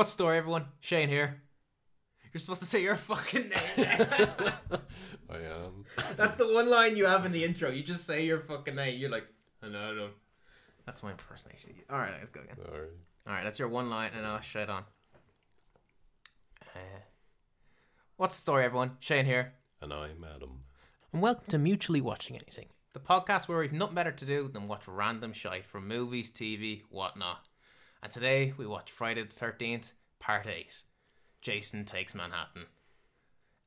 What's the story, everyone? Shane here. You're supposed to say your fucking name. I am. That's the one line you have in the intro. You just say your fucking name. You're like, I know, I know. That's my impersonation. All right, let's go again. Alright. All right, that's your one line, and I'll shut on. Uh, what's the story, everyone? Shane here, And I'm Adam. and welcome to Mutually Watching Anything, the podcast where we've nothing better to do than watch random shite from movies, TV, whatnot. And today we watch Friday the Thirteenth, Part Eight. Jason takes Manhattan.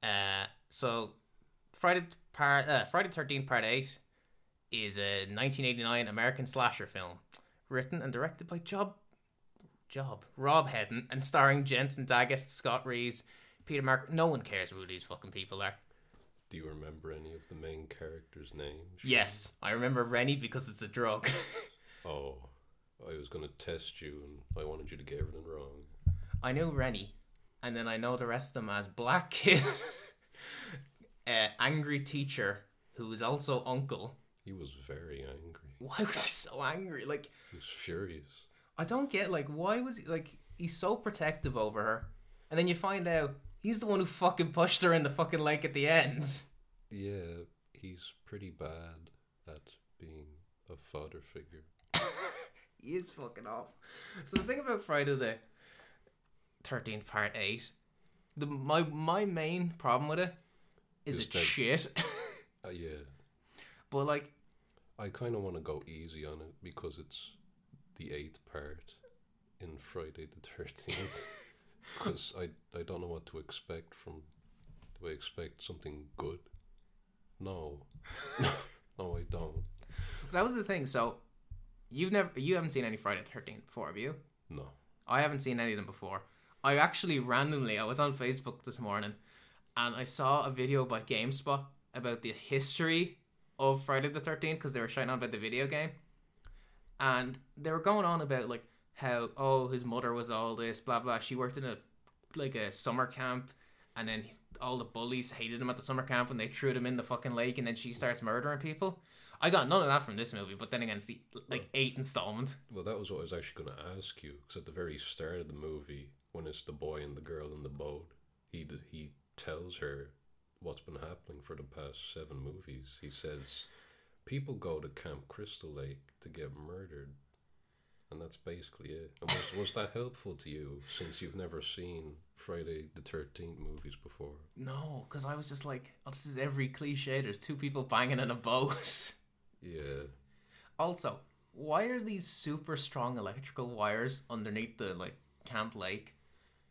Uh, so Friday part uh, Friday the Thirteenth Part Eight is a 1989 American slasher film, written and directed by Job Job Rob Hedden and starring Jensen Daggett, Scott Reeves, Peter Mark. No one cares who these fucking people are. Do you remember any of the main characters' names? Yes, I remember Rennie because it's a drug. Oh, I was gonna test you and I wanted you to get everything wrong. I know Rennie, and then I know the rest of them as Black Kid, uh, angry teacher who is also uncle. He was very angry. Why was he so angry? Like He was furious. I don't get like why was he like he's so protective over her, and then you find out he's the one who fucking pushed her in the fucking lake at the end. Yeah, he's pretty bad at being a father figure. He is fucking off. So the thing about Friday the Thirteenth Part Eight, the my my main problem with it is it's that- shit. Uh, yeah, but like I kind of want to go easy on it because it's the eighth part in Friday the Thirteenth. Because I I don't know what to expect from. Do I expect something good? No, no, I don't. that was the thing. So you've never you haven't seen any Friday the Thirteenth before, have you? No. I haven't seen any of them before. I actually randomly I was on Facebook this morning and I saw a video by GameSpot about the history of Friday the Thirteenth because they were shouting on about the video game, and they were going on about like how oh his mother was all this blah blah. She worked in a like a summer camp, and then all the bullies hated him at the summer camp and they threw him in the fucking lake, and then she starts murdering people. I got none of that from this movie, but then again, it's the like eighth installment. Well, that was what I was actually going to ask you. Because at the very start of the movie, when it's the boy and the girl in the boat, he he tells her what's been happening for the past seven movies. He says people go to Camp Crystal Lake to get murdered, and that's basically it. And was was that helpful to you since you've never seen Friday the Thirteenth movies before? No, because I was just like, oh, this is every cliche. There's two people banging in a boat. Yeah, also, why are these super strong electrical wires underneath the like Camp Lake?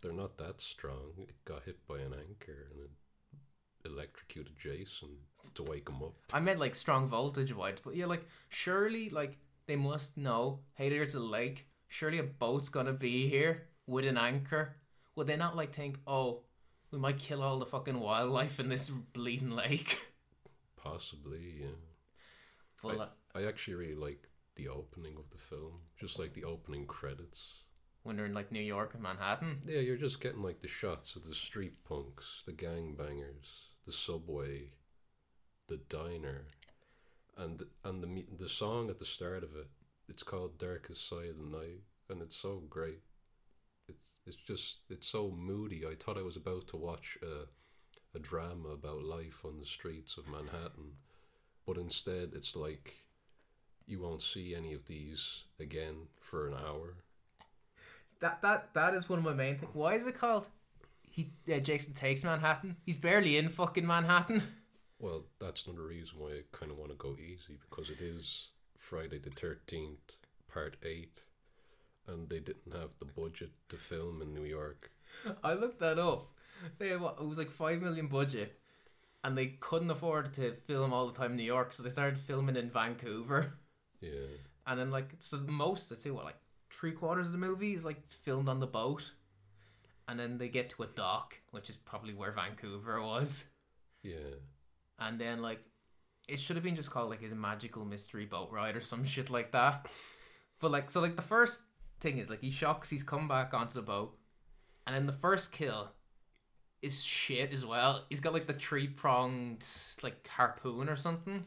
they're not that strong. It got hit by an anchor and it electrocuted Jason to wake him up. I meant like strong voltage wires, but yeah, like surely like they must know. Hey, there's a lake. Surely a boat's gonna be here with an anchor. Would they not like think, oh, we might kill all the fucking wildlife in this bleeding lake? Possibly, yeah. Like, I actually really like the opening of the film, just like the opening credits. when they're in like New York and Manhattan. Yeah, you're just getting like the shots of the street punks, the gangbangers, the subway, the diner, and and the the song at the start of it. It's called "Darkest Side of the Night," and it's so great. It's it's just it's so moody. I thought I was about to watch a a drama about life on the streets of Manhattan, but instead it's like you won't see any of these again for an hour. That that that is one of my main things. Why is it called? He uh, Jason takes Manhattan. He's barely in fucking Manhattan. Well, that's another reason why I kind of want to go easy because it is Friday the 13th, part 8, and they didn't have the budget to film in New York. I looked that up. They what, it was like five million budget, and they couldn't afford to film all the time in New York, so they started filming in Vancouver. Yeah. And then like so most I'd say what like three quarters of the movie is like filmed on the boat, and then they get to a dock, which is probably where Vancouver was. Yeah. and then like it should have been just called like his magical mystery boat ride or some shit like that. But like so like the first thing is like he shocks he's come back onto the boat and then the first kill is shit as well. He's got like the three pronged like harpoon or something.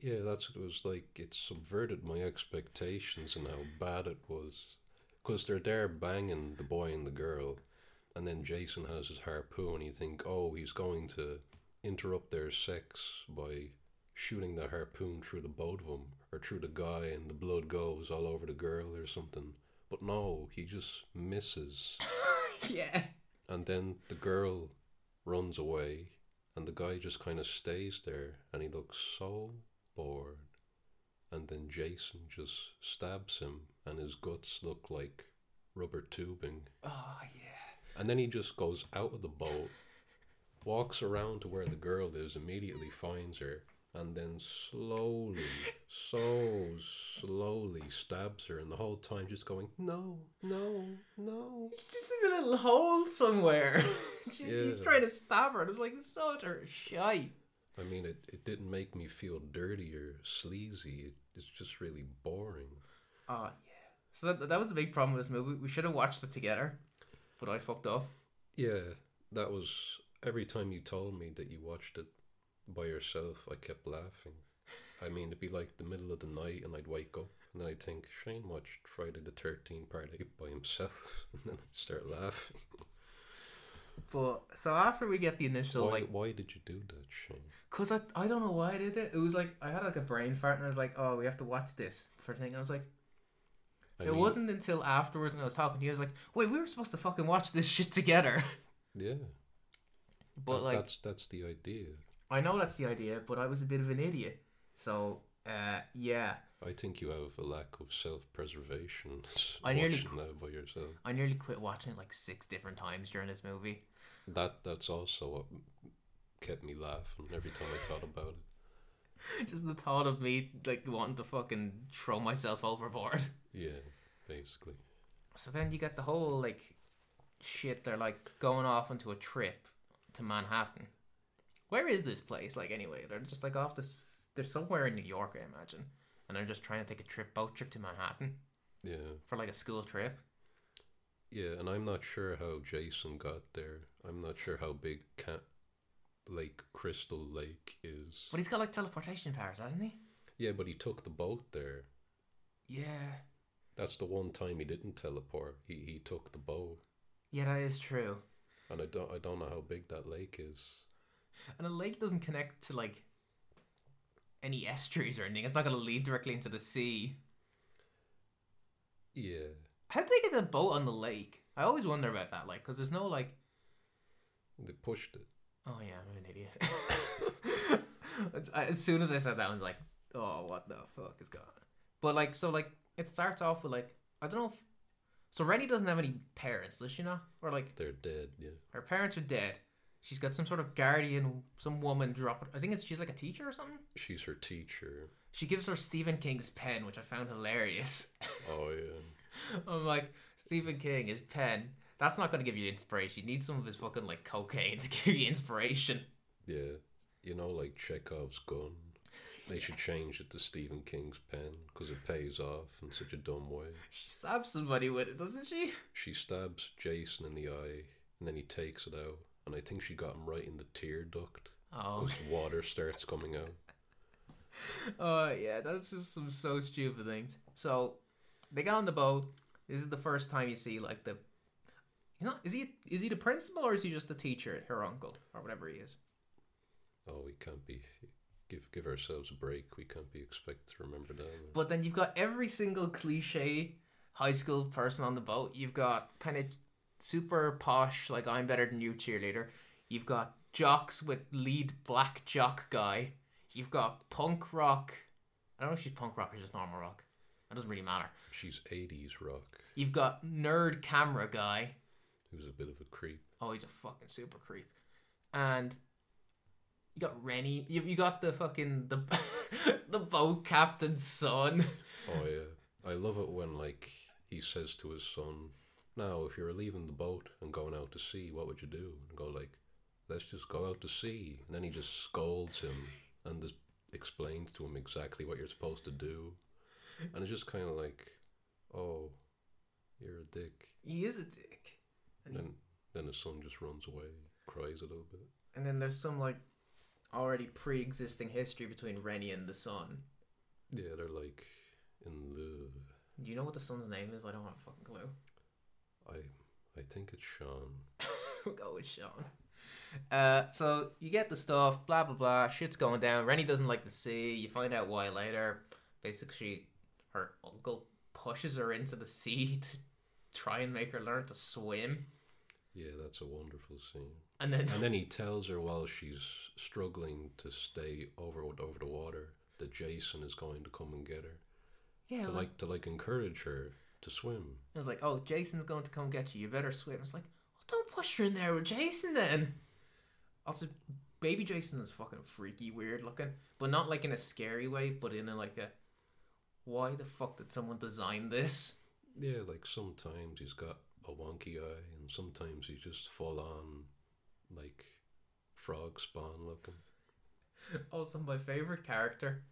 Yeah, that's what it was like. It subverted my expectations and how bad it was. because they're there banging the boy and the girl, and then Jason has his harpoon. You think, oh, he's going to interrupt their sex by shooting the harpoon through the both of them or through the guy, and the blood goes all over the girl or something. But no, he just misses, yeah. and then the girl runs away, and the guy just kind of stays there, and he looks so bored. And then Jason just stabs him, and his guts look like rubber tubing. Oh yeah. And then he just goes out of the boat, walks around to where the girl is, immediately finds her, and then slowly, so slowly stabs her, and the whole time just going, no, no, no. Just in a little hole somewhere. she's, she's trying to stab her. and It was like so utter shite. I mean, it, it didn't make me feel dirty or sleazy. It, it's just really boring. Oh yeah. So that, that was the big problem with this movie. We should have watched it together, but I fucked up. Yeah, that was every time you told me that you watched it by yourself, I kept laughing. I mean, it'd be like the middle of the night, and I'd wake up and then I'd think Shane watched Friday the Thirteenth Part Eight by himself, and then I'd start laughing. But so after we get the initial why, like, why did you do that, Shane? cause I I don't know why I did it. It was like I had like a brain fart and I was like, oh, we have to watch this for thing. I was like, I it mean, wasn't until afterwards when I was talking to you, I was like, wait, we were supposed to fucking watch this shit together. Yeah, But that- like, that's that's the idea. I know that's the idea, but I was a bit of an idiot. So uh, yeah, I think you have a lack of self-preservation. I nearly watching that by yourself. I nearly quit watching it like six different times during this movie. That that's also what kept me laughing every time I thought about it. Just the thought of me like wanting to fucking throw myself overboard. Yeah, basically. So then you get the whole like shit. They're like going off onto a trip to Manhattan. Where is this place? Like anyway, they're just like off this. They're somewhere in New York, I imagine, and they're just trying to take a trip, boat trip to Manhattan Yeah. for like a school trip. Yeah, and I'm not sure how Jason got there. I'm not sure how big Cat Lake Crystal Lake is. But he's got like teleportation powers, hasn't he? Yeah, but he took the boat there. Yeah. That's the one time he didn't teleport. He he took the boat, Yeah, that is true. and I don't I don't know how big that lake is. And a lake doesn't connect to like any estuaries or anything. It's not going to lead directly into the sea. Yeah, How did they get the boat on the lake? I always wonder about that, like, because there's no like. they pushed it. Oh yeah, I'm an idiot. As soon as I said that, I was like, "Oh, what the fuck is going?" on? But like, so like, it starts off with like, I don't know if. So Rennie doesn't have any parents, does she not? Or like, They're dead. Yeah, her parents are dead. She's got some sort of guardian, some woman drop. I think it's she's like a teacher or something. she's her teacher. She gives her Stephen King's pen, which I found hilarious. Oh yeah, I'm like, Stephen King, his pen. That's not going to give you inspiration. You need some of his fucking like cocaine to give you inspiration. yeah. You know, like Chekhov's gun. They should change it to Stephen King's pen because it pays off in such a dumb way. She stabs somebody with it, doesn't she? She stabs Jason in the eye, and then he takes it out. And I think she got him right in the tear duct Oh, water starts coming out. oh yeah, that's just some so stupid things. So they got on the boat. This is the first time you see like the. You know, Is he? Is he the principal or is he just the teacher, her uncle, or whatever he is? Oh, we can't be give give ourselves a break. We can't be expected to remember that. But then you've got every single cliche high school person on the boat. You've got kind of super posh, like I'm better than you cheerleader. You've got jocks with lead black jock guy. You've got punk rock. I don't know if she's punk rock or just normal rock. That doesn't really matter. She's eighties rock. You've got nerd camera guy. Who's a bit of a creep. Oh, he's a fucking super creep. And you got Rennie. You you got the fucking the the boat captain's son. Oh yeah, I love it when like he says to his son, "Now, if you're leaving the boat and going out to sea, what would you do?" And go like, "Let's just go out to sea." And then he just scolds him and just explains to him exactly what you're supposed to do. And it's just kind of like, "Oh, you're a dick." He is a dick. And then then his son just runs away, cries a little bit. And then there's some like already pre-existing history between Rennie and the son. Yeah, they're like in love. Do you know what the son's name is? I don't have a fucking clue. I I think it's Sean. we'll go with Sean. Uh, so you get the stuff, blah blah blah. Shit's going down. Rennie doesn't like the sea. You find out why later. Basically, her uncle pushes her into the sea to try and make her learn to swim. Yeah, that's a wonderful scene. And then, And then he tells her while she's struggling to stay over over the water that Jason is going to come and get her yeah, to like, like, to like encourage her to swim. it was like, oh, Jason's going to come get you. You better swim. It's like, oh, don't push her in there with Jason then. Also, baby Jason is fucking freaky, weird looking, but not like in a scary way, but in a like a, why the fuck did someone design this? Yeah, like sometimes he's got a wonky eye, and sometimes he's just full on like frog spawn looking. Also, my favorite character,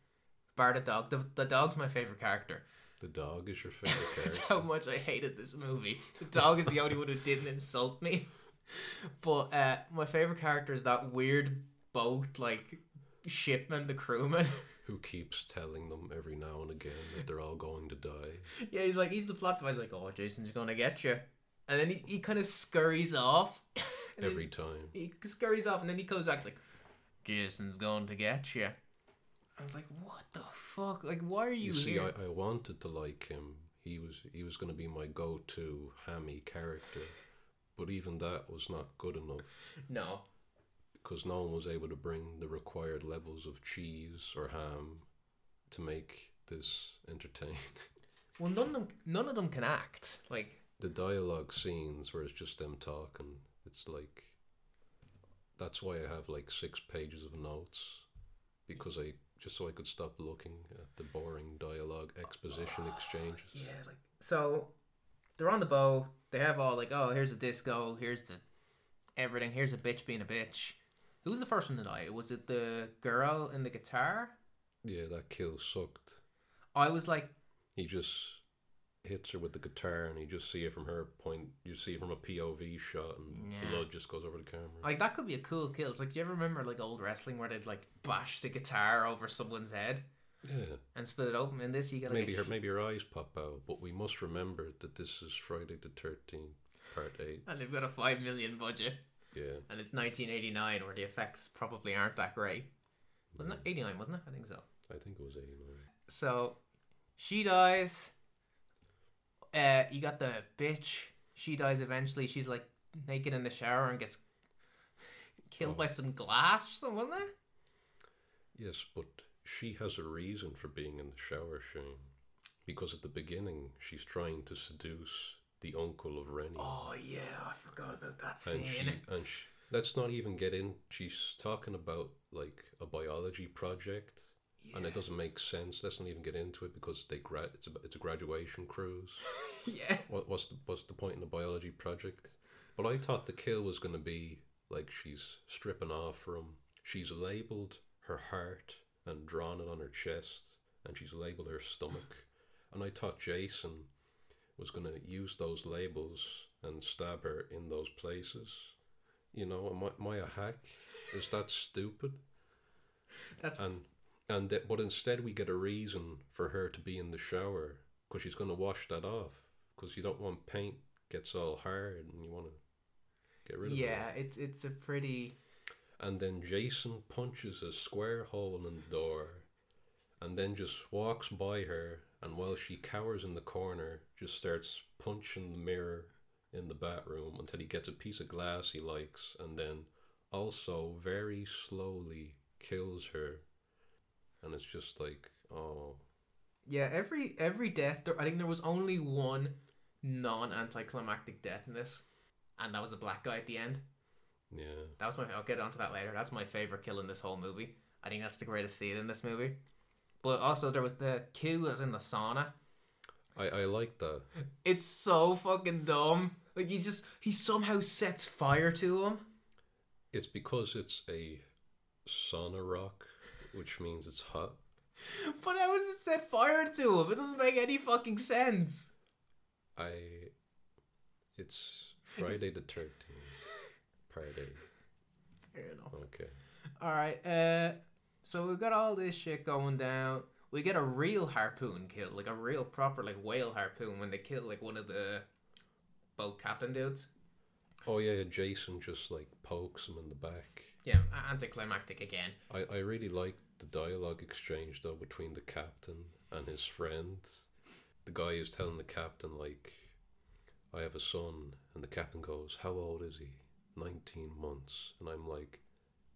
bar the dog. The, the dog's my favorite character. The dog is your favorite That's character. how much I hated this movie. The dog is the only one who didn't insult me. But uh, my favorite character is that weird boat, like shipman, the crewman. who keeps telling them every now and again that they're all going to die. yeah, he's like he's the plot device. Like, oh, Jason's gonna get you, and then he, he kind of scurries off. Every time. he scurries off, and then he comes back like, Jason's going to get you. I was like, what the fuck? Like, why are you, You see, here? I, I wanted to like him. He was he was going to be my go-to hammy character, but even that was not good enough No, because no one was able to bring the required levels of cheese or ham to make this entertaining. well, none of them, none of them can act. Like, the dialogue scenes where it's just them talking, it's like that's why I have like six pages of notes because I just so I could stop looking at the boring dialogue exposition ah, exchanges. yeah, like so, they're on the bow. They have all like, oh, here's a disco. Here's the everything. Here's a bitch being a bitch. Who was the first one to die? Was it the girl in the guitar? Yeah, that kill sucked. I was like, He just hits her with the guitar, and you just see it from her point. You see it from a POV shot, and Yeah. blood just goes over the camera. like that could be a cool kill. It's like, do you ever remember like old wrestling where they'd like bash the guitar over someone's head yeah, and split it open? In this, you get like maybe her maybe her eyes pop out, but we must remember that this is Friday the Thirteenth, Part Eight. and they've got a five million budget, Yeah, and it's 1989 where the effects probably aren't that great. Wasn't it 89? Wasn't it? I think so. I think it was eighty nine. So she dies. Uh, you got the bitch. She dies eventually. She's like naked in the shower and gets killed Oh. by some glass or something, wasn't there? Yes, but she has a reason for being in the shower, Shane. Because at the beginning, she's trying to seduce the uncle of Rennie. Oh yeah, I forgot about that and scene. she, and she, let's not even get in. She's talking about like a biology project, and it doesn't make sense. Let's not even get into it because they grad. It's a it's a graduation cruise. yeah. what what's the what's the point in the biology project? But I thought the kill was going to be like she's stripping off from. She's labeled her heart and drawn it on her chest, and she's labeled her stomach. And I thought Jason was going to use those labels and stab her in those places. You know, am I, am I a hack? Is that stupid? That's and and that, but instead we get a reason for her to be in the shower because she's going to wash that off because you don't want paint gets all hard and you want to get rid of it. yeah. It's it's a pretty. And then Jason punches a square hole in the door, and then just walks by her, and while she cowers in the corner, just starts punching the mirror in the bathroom until he gets a piece of glass he likes, and then also very slowly kills her and it's just like oh yeah. Every every death. There, I think there was only one non anticlimactic death in this, and that was the black guy at the end. yeah That was my. I'll get onto that later. That's my favorite kill in this whole movie. I think that's the greatest scene in this movie. But also there was the Q was in the sauna. i i like that It's so fucking dumb. Like he just he somehow sets fire to him. it's because it's a sauna rock which means it's hot But how does it set fire to him? It doesn't make any fucking sense. i it's friday the 13th part 8 Fair enough. okay All right. Uh, so we've got all this shit going down. we get a real harpoon kill, like a real proper like whale harpoon when they kill like one of the boat captain dudes. Oh yeah, Jason just like pokes him in the back. Yeah, anticlimactic again. I, I really liked the dialogue exchange though between the captain and his friend. The guy is telling the captain like, "I have a son," and the captain goes, "How old is he?" Nineteen months, and I'm like,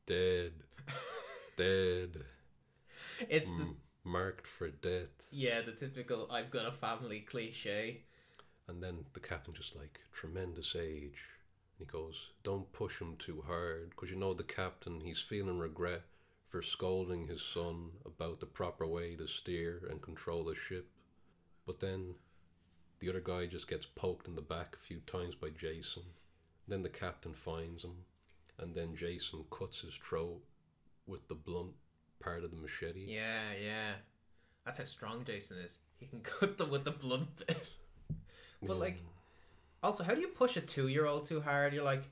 "Dead, dead, It's the m- marked for death." yeah the typical I've got a family cliche. And then the captain just like tremendous age. And he goes, "Don't push him too hard, because you know the captain. He's feeling regret for scolding his son about the proper way to steer and control a ship. But then the other guy just gets poked in the back a few times by Jason. Then the captain finds him, and then Jason cuts his throat with the blunt part of the machete. Yeah, yeah. That's how strong Jason is. He can cut them with the blunt bit. but Yeah. like, also, how do you push a two-year-old too hard? You're like,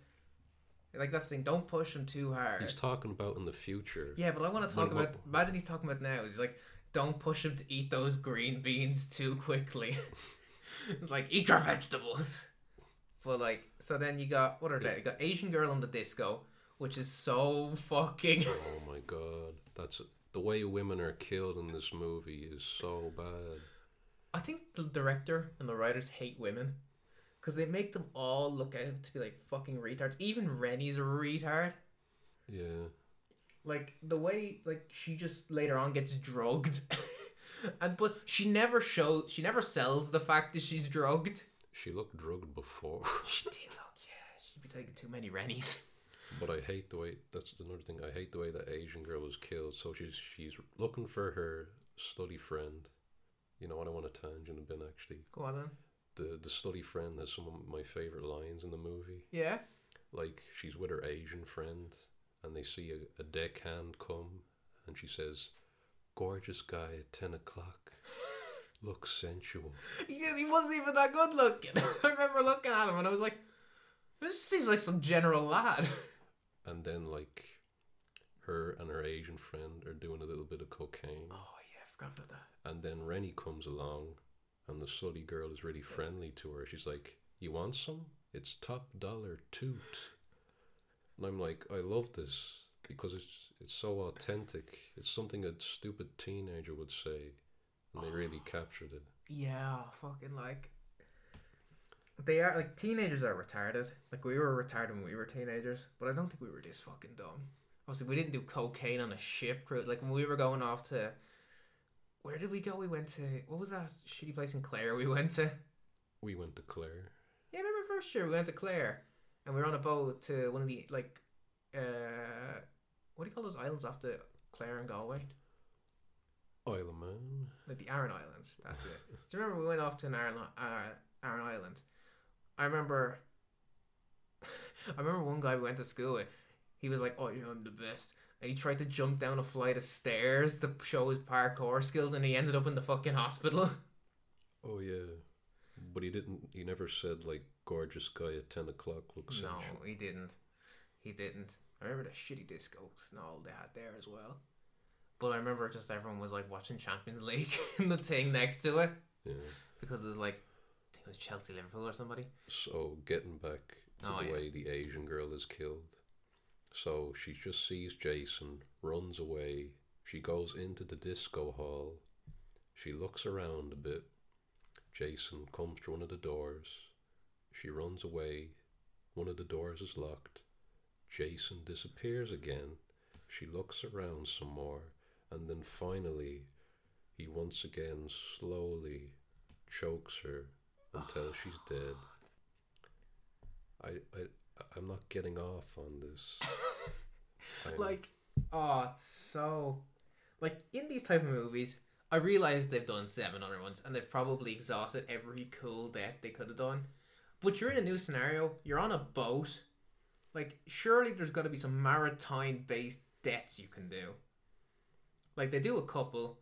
like that's the thing. Don't push him too hard. he's talking about in the future. yeah, but I want to talk about. Imagine he's talking about now. He's like, don't push him to eat those green beans too quickly. it's like eat your vegetables. But like, so then you got what are they? You got Asian girl on the disco, which is so fucking. Oh my god, that's the way women are killed in this movie is so bad. I think the director and the writers hate women because they make them all look out to be like fucking retards. Even Rennie's a retard. Yeah, Like the way like she just later on gets drugged, and but she never shows. She never sells the fact that she's drugged. she looked drugged before, She did look, yeah. She'd be taking too many Rennies. but I hate the way. That's another thing. I hate the way that Asian girl was killed. So she's she's looking for her study friend. You know, I don't want to tangent a bit. Actually, Go on then. The the study friend has some of my favorite lines in the movie. Yeah. Like she's with her Asian friend, and they see a, a deckhand come, and she says, "Gorgeous guy at ten o'clock, looks sensual." He, he wasn't even that good looking. I remember looking at him and I was like, this seems like some general lad. and then like her and her Asian friend are doing a little bit of cocaine, Oh yeah, I forgot about that. and then Rennie comes along, and the slutty girl is really friendly to her. She's like, "You want some? It's top dollar toot." And I'm like, I love this because it's it's so authentic. It's something a stupid teenager would say, and they really captured it. Yeah, fucking like they are like teenagers are retarded. Like we were retarded when we were teenagers, but I don't think we were this fucking dumb. Obviously, we didn't do cocaine on a ship cruise. Like when we were going off to, where did we go? We went to what was that shitty place in Clare? We went to. We went to Clare. Yeah, remember first year we went to Clare, and we were on a boat to one of the like, uh, what do you call those islands off the Clare and Galway? Isle of Man. like the Aran Islands. That's it. Do you remember we went off to an Aran, uh, Aran Island? I remember. I remember one guy we went to school with. He was like, "Oh, you know, I'm the best," and he tried to jump down a flight of stairs to show his parkour skills, and he ended up in the fucking hospital. Oh yeah, but he didn't. He never said like gorgeous guy at ten o'clock looks no, he didn't. He didn't. I remember the shitty discos and all they had there as well. But I remember just everyone was like watching Champions League in the thing next to it Yeah. because it was like, I think it was Chelsea Liverpool or somebody. So getting back to Oh, the yeah. way the Asian girl is killed. So she just sees Jason, runs away. She goes into the disco hall. She looks around a bit. Jason comes to one of the doors. She runs away. One of the doors is locked. Jason disappears again. She looks around some more. And then finally, he once again slowly chokes her until she's dead. I, I, I'm not getting off on this. Like oh it's so like in these type of movies i realize they've done seven other ones and they've probably exhausted every cool death they could have done. But you're in a new scenario you're on a boat. Like surely there's got to be some maritime based deaths you can do. Like they do a couple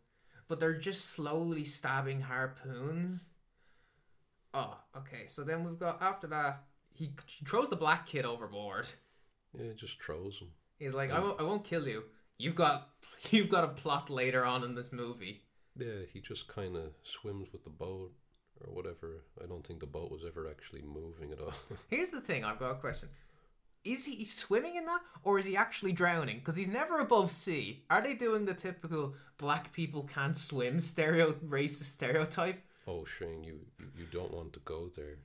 but they're just slowly stabbing harpoons. Oh okay so then we've got after that he, throws the black kid overboard yeah, just throws him. He's like, I won't, I won't kill you. You've got, you've got a plot later on in this movie. Yeah, he just kind of swims with the boat or whatever. I don't think the boat was ever actually moving at all. Here's the thing. I've got a question. Is he swimming in that, or is he actually drowning? Because he's never above sea. Are they doing the typical black people can't swim stereo racist stereotype? oh, Shane, you, you, you don't want to go there.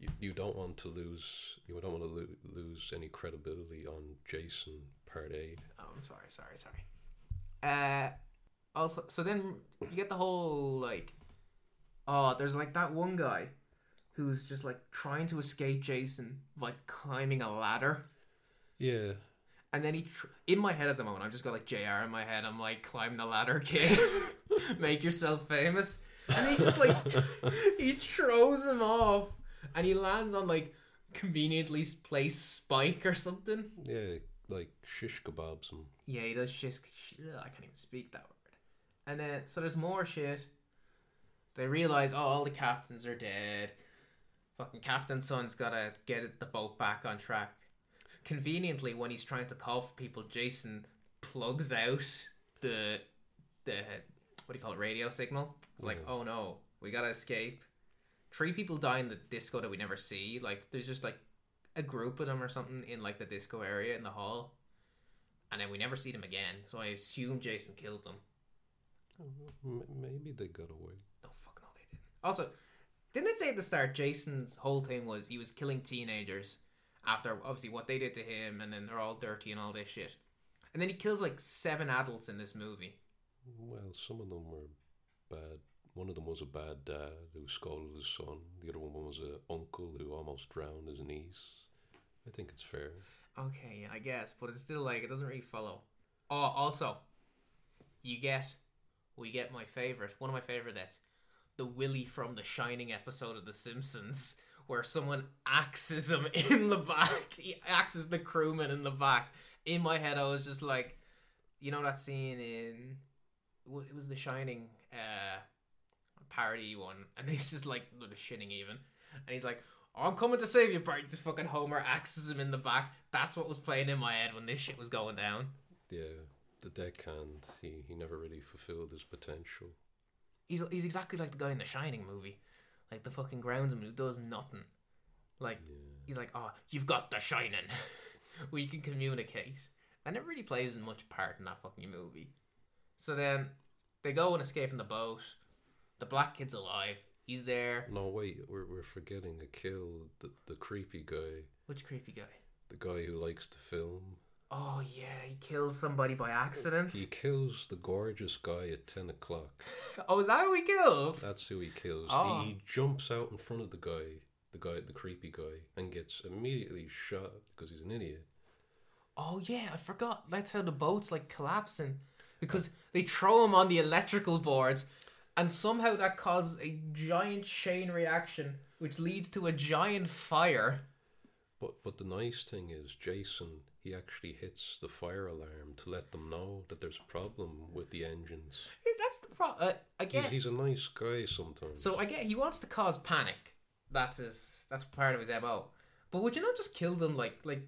You, you don't want to lose. You don't want to lo- lose any credibility on Jason Part Eight. Oh, I'm sorry, sorry, sorry. Uh, also, so then you get the whole like, oh, there's like that one guy who's just like trying to escape Jason like climbing a ladder. Yeah, And then he, tr- in my head at the moment, I've just got like JR in my head. I'm like, climb the ladder, kid. Make yourself famous. And he just like, he throws him off. And he lands on like conveniently placed spike or something. yeah, like shish kebabs him. Yeah, he does shish. sh- I can't even speak that word. And then, so there's more shit. They realize, oh, all the captains are dead. Fucking Captain Son's gotta get the boat back on track. Conveniently, when he's trying to call for people, Jason plugs out the the what do you call it radio signal. It's like, Yeah. oh no, we gotta escape. Three people die in the disco that we never see. Like, there's just like a group of them or something in like the disco area in the hall and then we never see them again. So I assume Jason killed them. Mm-hmm. M- maybe they got away. No, fuck no, they didn't. Also, didn't it say at the start Jason's whole thing was he was killing teenagers after obviously what they did to him, and then they're all dirty and all this shit, and then he kills like seven adults in this movie. Well, some of them were bad. One of them was a bad dad who scolded his son. The other one was an uncle who almost drowned his niece. I think it's fair. Okay, I guess, but it's still like it doesn't really follow. Oh, also, you get, we get my favorite, one of my favorite deaths, the Willie from the Shining episode of The Simpsons, where someone axes him in the back. He axes the crewman in the back. In my head, I was just like, you know that scene in, it was The Shining, uh, parody one, and he's just like the shitting even, and he's like. I'm coming to save you, Bart. Fucking Homer axes him in the back. That's what was playing in my head when this shit was going down. Yeah, the deckhand, he, he never really fulfilled his potential. He's he's exactly like the guy in the Shining movie, like the fucking groundsman who does nothing. Like Yeah. he's like, oh, you've got the Shining, we can communicate, and it really plays in much part in that fucking movie. So then they go and escape in the boat. The black kid's alive. He's there. No, wait, we're, we're forgetting a kill. The, the creepy guy. Which creepy guy? The guy who likes to film. Oh yeah, he kills somebody by accident. He kills the gorgeous guy at 10 o'clock. Oh, is that who he kills? That's who he kills. Oh. He, he jumps out in front of the guy, the guy, the creepy guy, and gets immediately shot because he's an idiot. Oh yeah, I forgot. That's how the boat's like collapsing because they throw him on the electrical boards, and somehow that causes a giant chain reaction, which leads to a giant fire. But but the nice thing is, Jason, he actually hits the fire alarm to let them know that there's a problem with the engines. That's the problem. Uh, I He's, get. he's a nice guy sometimes. So I get he wants to cause panic. That's his. That's part of his mo. But would you not just kill them? Like like,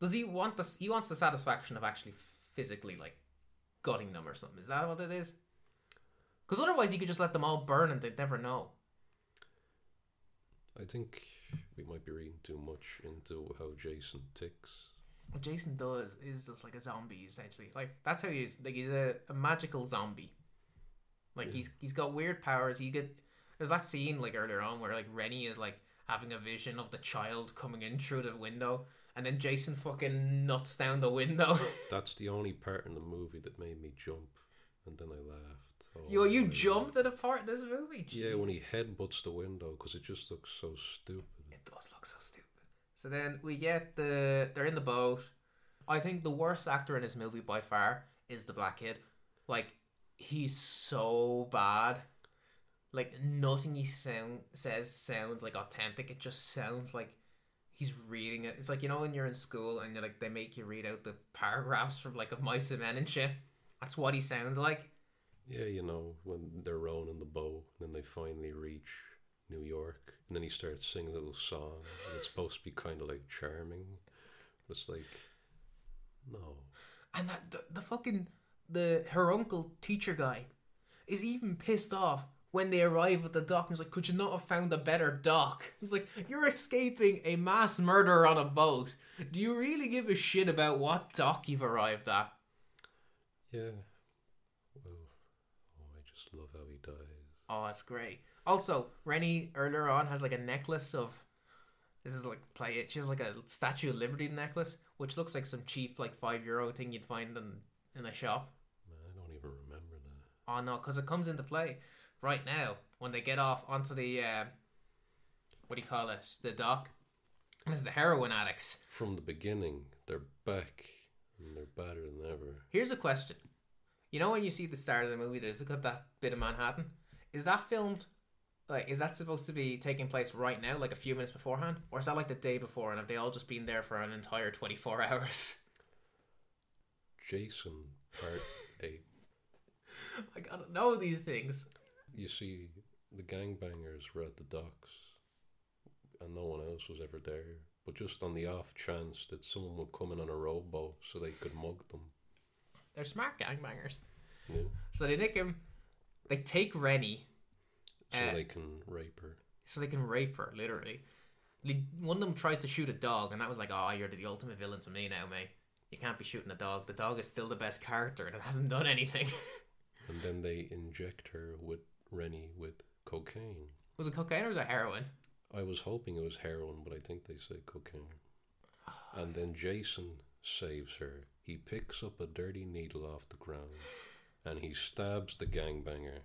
does he want the? He wants the satisfaction of actually physically like, gutting them or something. Is that what it is? Because otherwise, you could just let them all burn and they'd never know. I think we might be reading too much into how Jason ticks. What Jason does is just like a zombie essentially. Like that's how he is. Like he's a, a magical zombie. Like Yeah. he's he's got weird powers. He get there's that scene like earlier on where like Rennie is like having a vision of the child coming in through the window, and then Jason fucking nuts down the window. That's the only part in the movie that made me jump, and then I laughed. Oh, Yo, you oh, jumped at a part of this movie. Yeah, when he headbutts the window because it just looks so stupid. It does look so stupid. So then we get the they're in the boat. I think the worst actor in this movie by far is the black kid. Like he's so bad. Like nothing he sound says sounds like authentic. It just sounds like he's reading it. It's like you know when you're in school and you're like they make you read out the paragraphs from like a mice and men and shit. That's what he sounds like. Yeah, you know, when they're rowing in the boat, and then they finally reach New York, and then he starts singing a little song, and it's supposed to be kind of like charming. But it's like, no. And that the, the fucking the her uncle teacher guy, is even pissed off when they arrive at the dock and he's like, Could you not have found a better dock? He's like, You're escaping a mass murder on a boat. Do you really give a shit about what dock you've arrived at? Yeah. Well, oh, I just love how he dies. Oh, that's great. Also, Rennie earlier on has like a necklace of. This is like play it. She has like a Statue of Liberty necklace, which looks like some cheap like five euro thing you'd find in in a shop. I don't even remember that. Oh no, because it comes into play right now when they get off onto the uh, what do you call it? The dock. And it's the heroin addicts. From the beginning, they're back and they're better than ever. Here's a question. You know when you see the start of the movie, there's got that bit of Manhattan. Is that filmed? Like, is that supposed to be taking place right now, like a few minutes beforehand, or is that like the day before, and have they all just been there for an entire twenty four hours? Jason, part 8. I gotta know these things. You see, the gangbangers were at the docks and no one else was ever there. But just on the off chance that someone would come in on a rowboat so they could mug them. They're smart gangbangers. Yeah. So they take him, they take Rennie, So Uh, they can rape her. so they can rape her, literally. One of them tries to shoot a dog, and that was like, oh, you're the ultimate villain to me now, mate. You can't be shooting a dog. The dog is still the best character, and it hasn't done anything. And then they inject her with Rennie with cocaine. was it cocaine or was it heroin? I was hoping it was heroin, but I think they say cocaine. And then Jason saves her. He picks up a dirty needle off the ground and he stabs the gangbanger.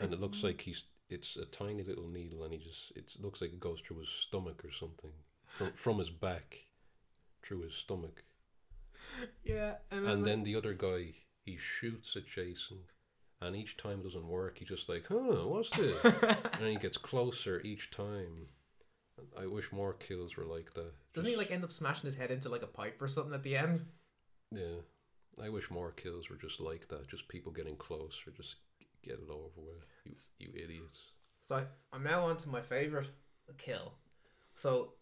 And it looks like he's it's a tiny little needle and he just it looks like it goes through his stomach or something. From from his back through his stomach. Yeah, and, And then the other guy he shoots at Jason and each time it doesn't work, he just like, huh, what's this? and he gets closer each time. I wish more kills were like that. doesn't he like end up smashing his head into like a pipe or something at the end? Yeah. I wish more kills were just like that. Just people getting close or Just get it over with. You, you idiots. So I, I'm now on to my favorite kill. So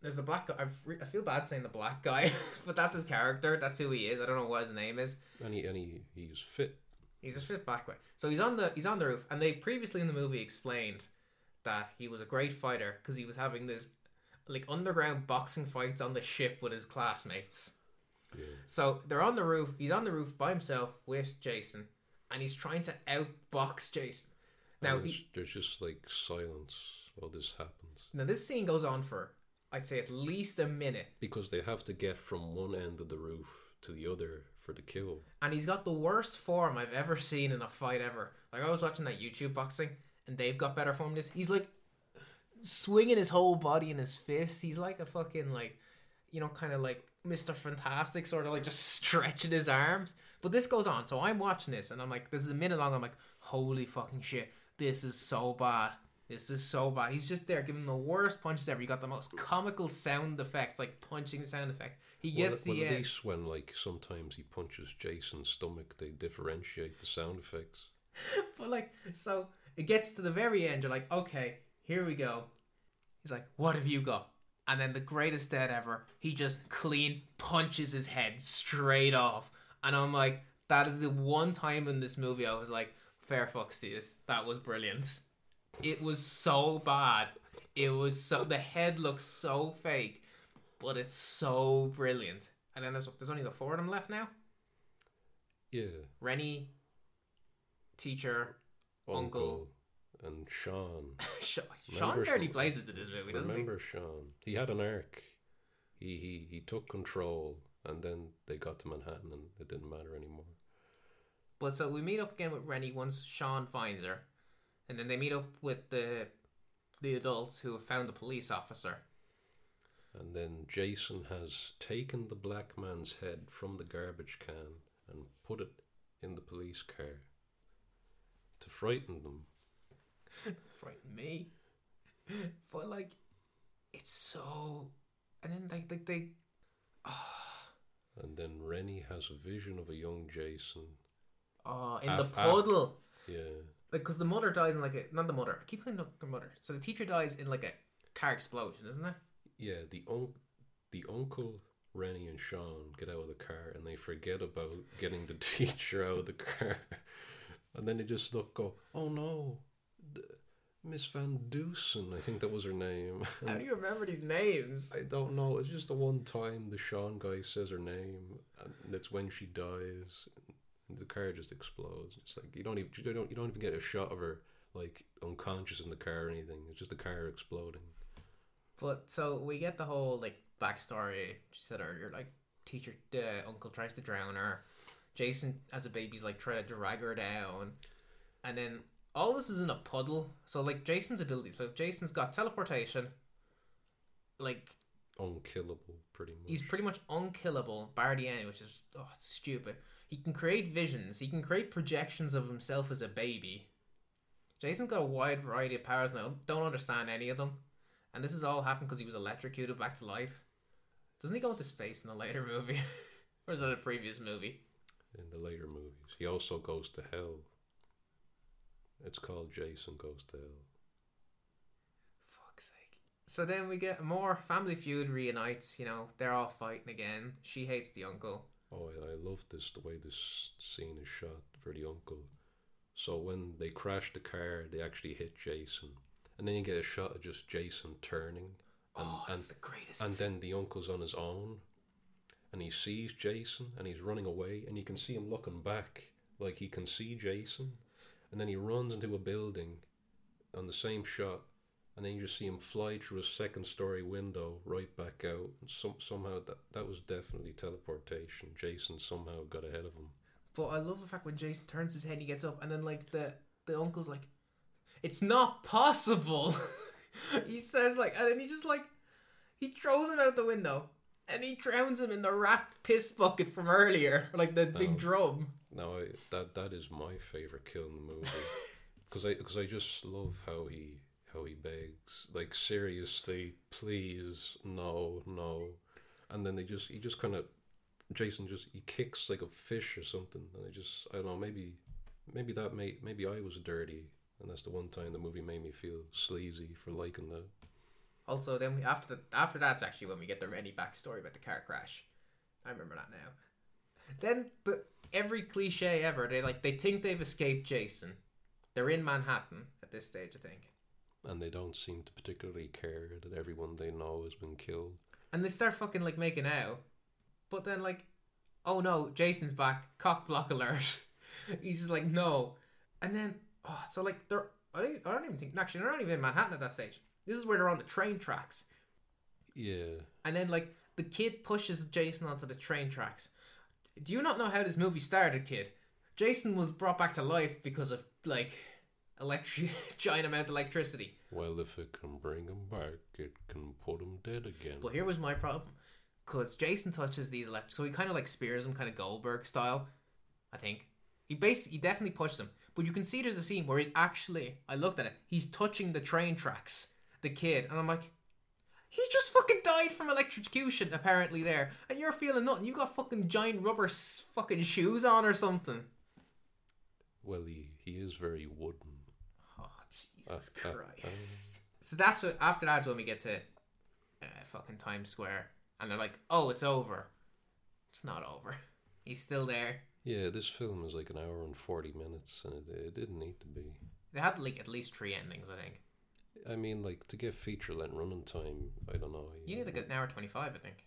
there's a black guy. I've re- I feel bad saying the black guy, but that's his character. That's who he is. I don't know what his name is. And he, and he, he's fit. He's a fit black guy. So he's on the he's on the roof, and they previously in the movie explained that he was a great fighter because he was having this like underground boxing fights on the ship with his classmates. Yeah. So they're on the roof. He's on the roof by himself with Jason, and he's trying to outbox Jason. Now, there's, he, there's just like silence while this happens. now this scene goes on for I'd say at least a minute, Because they have to get from one end of the roof to the other for the kill. and he's got the worst form I've ever seen in a fight ever. Like I was watching that YouTube boxing, and they've got better form. than This he's like swinging his whole body in his fist. He's like a fucking like, you know, kind of like Mister Fantastic, sort of like just stretching his arms. But this goes on, so I'm watching this, and I'm like, this is a minute long. I'm like, holy fucking shit, this is so bad. This is so bad. He's just there giving the worst punches ever. You got the most comical sound effects, like punching sound effect. He gets well, the well, at uh, least when like sometimes he punches Jason's stomach, they differentiate the sound effects. But like, so it gets to the very end. You're like, okay, here we go. He's like, what have you got? And then the greatest dead ever. He just clean punches his head straight off. And I'm like, that is the one time in this movie I was like, fair fucks to this. That was brilliant. It was so bad. It was so the head looks so fake, but it's so brilliant. And then there's there's only the four of them left now. Yeah. Rennie, teacher, Uncle, Uncle. And Sean. Sean, Sean barely Sean? plays into this movie, doesn't he Remember Sean? He had an arc. He, he he took control, and then they got to Manhattan, and it didn't matter anymore. But so we meet up again with Rennie once Sean finds her, and then they meet up with the the adults who have found the police officer. And then Jason has taken the black man's head from the garbage can and put it in the police car to frighten them. Frighten me, but like, it's so. And then like like they, And then Rennie has a vision of a young Jason. oh, in Af- the af- puddle, Yeah, like because the mother dies in like a not the mother. I keep calling the mother. So the teacher dies in like a car explosion, isn't it? yeah. The un- the uncle Rennie and Sean get out of the car and they forget about getting the teacher out of the car. and then they just look, go, oh no, Miss Van Deusen, I think that was her name. How do you remember these names? I don't know. It's just the one time the Sean guy says her name, and it's when she dies, and the car just explodes. It's like you don't even you don't you don't even get a shot of her like unconscious in the car or anything. It's just the car exploding. But so we get the whole like backstory. She said earlier, like teacher, the uncle tries to drown her. Jason, as a baby's like trying to drag her down, and then all this is in a puddle. So like Jason's ability. So Jason's got teleportation. Like Unkillable, pretty much. he's pretty much unkillable, bar the end, which is oh, it's stupid. He can create visions. He can create projections of himself as a baby. Jason's got a wide variety of powers now. Don't understand any of them, and this has all happened because he was electrocuted back to life. Doesn't he go into space in a later movie, or is that a previous movie? in the later movies. He also goes to hell. It's called Jason Goes to Hell. Fuck's sake. So then we get more Family Feud reunites. You know they're all fighting again. She hates the uncle. Oh, I, I love this, the way this scene is shot for the uncle. So when they crash the car, they actually hit Jason. And then you get a shot of just Jason turning. And, oh, and, the greatest. and then the uncle's on his own. And he sees Jason and he's running away. And you can see him looking back like he can see Jason. And then he runs into a building on the same shot. And then you just see him fly through a second story window right back out. And some, somehow that, that was definitely teleportation. Jason somehow got ahead of him. But I love the fact when Jason turns his head, he gets up, and then like the the uncle's like, "It's not possible." he says like, and then he just like, he throws him out the window, and he drowns him in the rat piss bucket from earlier, like the No. big oh. drum. Now I, that that is my favorite kill in the movie because I because I just love how he how he begs like seriously please no no and then they just he just kind of Jason just he kicks like a fish or something and I just I don't know maybe maybe that made maybe I was dirty and that's the one time the movie made me feel sleazy for liking that Also, then we after the, after that's actually when we get the any backstory about the car crash. I remember that now. Then the every cliche ever, they like they think they've escaped Jason. They're in Manhattan at this stage, I think. and they don't seem to particularly care that everyone they know has been killed And they start fucking like making out. But then like, oh no, Jason's back. Cock block alert. He's just like no. And then oh, so like they're I don't, I don't even think actually they're not even in Manhattan at that stage. This is where they're on the train tracks. yeah And then like the kid pushes Jason onto the train tracks. Do you not know how this movie started, kid? Jason was brought back to life because of like electric giant amounts of electricity. well if it can bring him back it can put him dead again But here was my problem. Because Jason touches these electric. So he kind of like spears them, kind of Goldberg style, I think. He basically, he definitely pushes him. But you can see there's a scene where he's actually, I looked at it, he's touching the train tracks, the kid. And I'm like, he just fucking died from electrocution, apparently, there. And you're feeling nothing. You got fucking giant rubber s- fucking shoes on or something. Well, he, he is very wooden. Oh, Jesus Uh, uh, Christ. So that's what, after that's when we get to uh, fucking Times Square. And they're like, oh, it's over. It's not over. He's still there. Yeah, this film is like an hour and 40 minutes, and it, it didn't need to be. They had like at least three endings, I think. I mean, like, to give feature length running time, I don't know. You need like an hour 25, I think.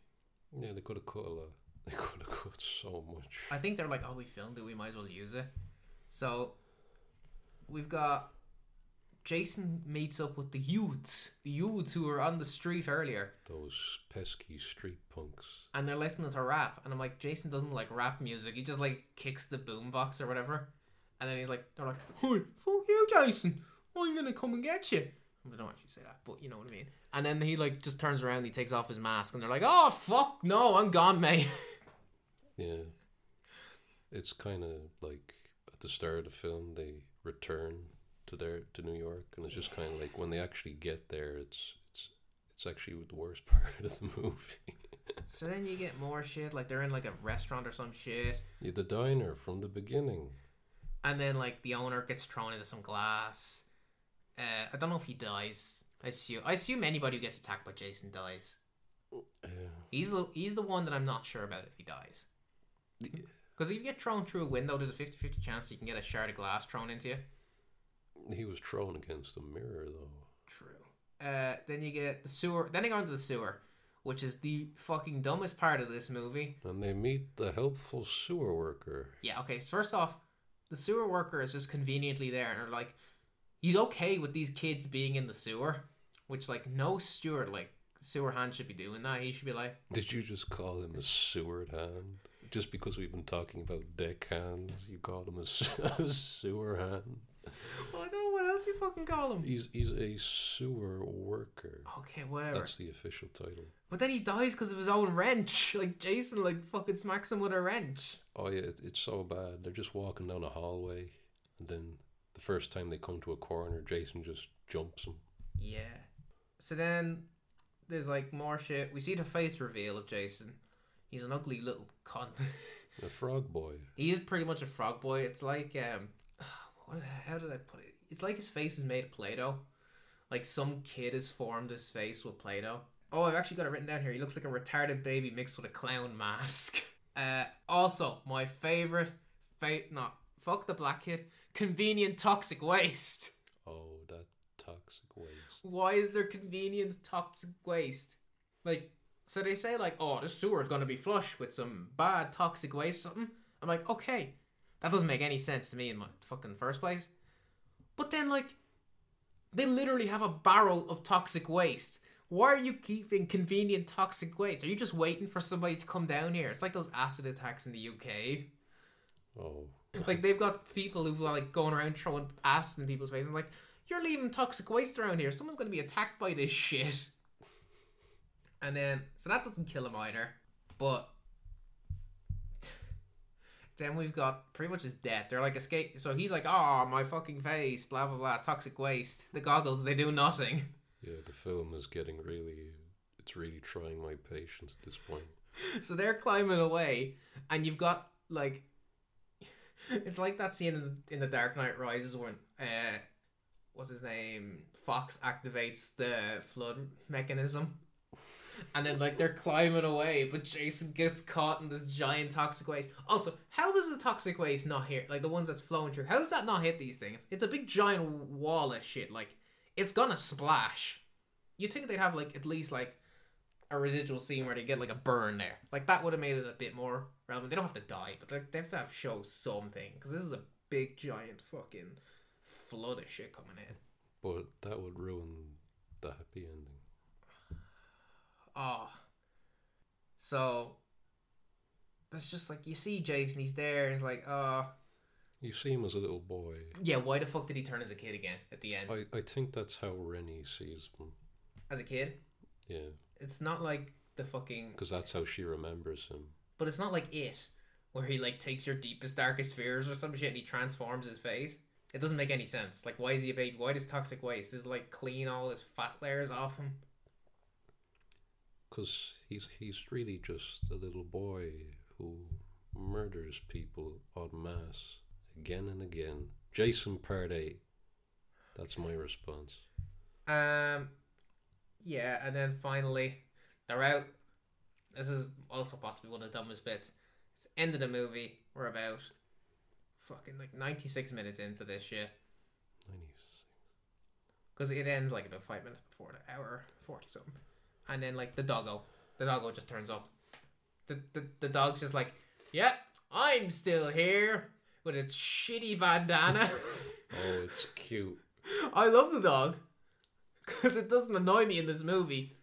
Yeah, they could have cut a lot. They could have cut so much. I think they're like, oh, we filmed it, we might as well use it. So we've got Jason meets up with the youths, the youths who were on the street earlier, Those pesky street punks. and they're listening to rap. And I'm like, Jason doesn't like rap music. He just like kicks the boombox or whatever. And then he's like, they're like, hey, fuck you, Jason. I'm gonna come and get you. They don't actually say that, but you know what I mean. And then he like just turns around, he takes off his mask, and they're like, "Oh fuck, no, I'm gone, mate." Yeah. It's kind of like at the start of the film, they return to their to New York, and it's just kind of like when they actually get there, it's it's it's actually the worst part of the movie. So then you get more shit, like they're in like a restaurant or some shit, yeah, the diner from the beginning. and then like the owner gets thrown into some glass. Uh, I don't know if he dies. I assume I assume anybody who gets attacked by Jason dies. Uh, He's the he's the one that I'm not sure about if he dies. Because if you get thrown through a window, there's a 50-50 chance you can get a shard of glass thrown into you. He was thrown against a mirror, though. True. Uh, then you get the sewer. Then you go into the sewer, which is the fucking dumbest part of this movie. And they meet the helpful sewer worker. Yeah. Okay. So first off, the sewer worker is just conveniently there, and they're like, he's okay with these kids being in the sewer, which like no steward like sewer hand should be doing that. He should be like, Did you just call him a sewer hand? Just because we've been talking about dick hands, you called him a, a sewer hand. well, I don't know what else you fucking call him. He's he's a sewer worker. Okay, whatever. That's the official title. But then he dies because of his own wrench. Like Jason, like fucking smacks him with a wrench. Oh yeah, it, it's so bad. They're just walking down a hallway, and then the first time they come to a corner, Jason just jumps him. Yeah. So then there's like more shit. We see the face reveal of Jason. He's an ugly little cunt. A frog boy. he is pretty much a frog boy. It's like um, what? How did I put it? It's like his face is made of Play-Doh. Like some kid has formed his face with Play-Doh. Oh, I've actually got it written down here. He looks like a retarded baby mixed with a clown mask. Uh, also, my favorite, fa- not fuck the black kid, convenient toxic waste. Oh, that toxic waste. why is there convenient toxic waste? Like, so they say like, oh, the sewer is gonna be flush with some bad toxic waste something. I'm like, okay, that doesn't make any sense to me in my fucking first place. But then like, they literally have a barrel of toxic waste. Why are you keeping convenient toxic waste? Are you just waiting for somebody to come down here? It's like those acid attacks in the UK. Oh, Like they've got people who've like going around throwing acid in people's faces. I'm like, you're leaving toxic waste around here. Someone's gonna be attacked by this shit. And then so that doesn't kill him either. But then we've got pretty much his death. They're like escape so he's like, Oh my fucking face, blah blah blah, toxic waste. The goggles, they do nothing. yeah. The film is getting really. It's really trying my patience at this point. so they're climbing away, and you've got like, it's like that scene in the, in the Dark Knight Rises when uh, what's his name, Fox activates the flood mechanism, and then like they're climbing away, but Jason gets caught in this giant toxic waste. Also, how does the toxic waste not hit like the ones that's flowing through? How does that not hit these things? It's a big giant wall of shit. Like it's gonna splash. You think they'd have like at least like a residual scene where they get like a burn there. Like that would have made it a bit more relevant. They don't have to die, but like, they have to have show something because this is a big giant fucking flood of shit coming in. But that would ruin the happy ending. Oh, so that's just like you see Jason. He's there. And he's like, oh, You see him as a little boy. yeah. Why the fuck did he turn as a kid again at the end? I, I think that's how Rennie sees him. As a kid, Yeah, it's not like the fucking. because that's how she remembers him. But it's not like it, where he like takes your deepest, darkest fears or some shit and he transforms his face. It doesn't make any sense. Like, why is he a baby? Why does toxic waste? Does it, like clean all his fat layers off him? Because he's he's really just a little boy who murders people en masse again and again. Jason Part 8. That's my response. Um, yeah, and then finally, they're out. This is also possibly one of the dumbest bits. It's end of the movie. We're about fucking like ninety six minutes into this shit 90s. because it ends like about five minutes before the hour forty something, and then like the doggo, the doggo just turns up. The the the dog's just like, yep, I'm still here with a shitty bandana. Oh, it's cute. I love the dog because it doesn't annoy me in this movie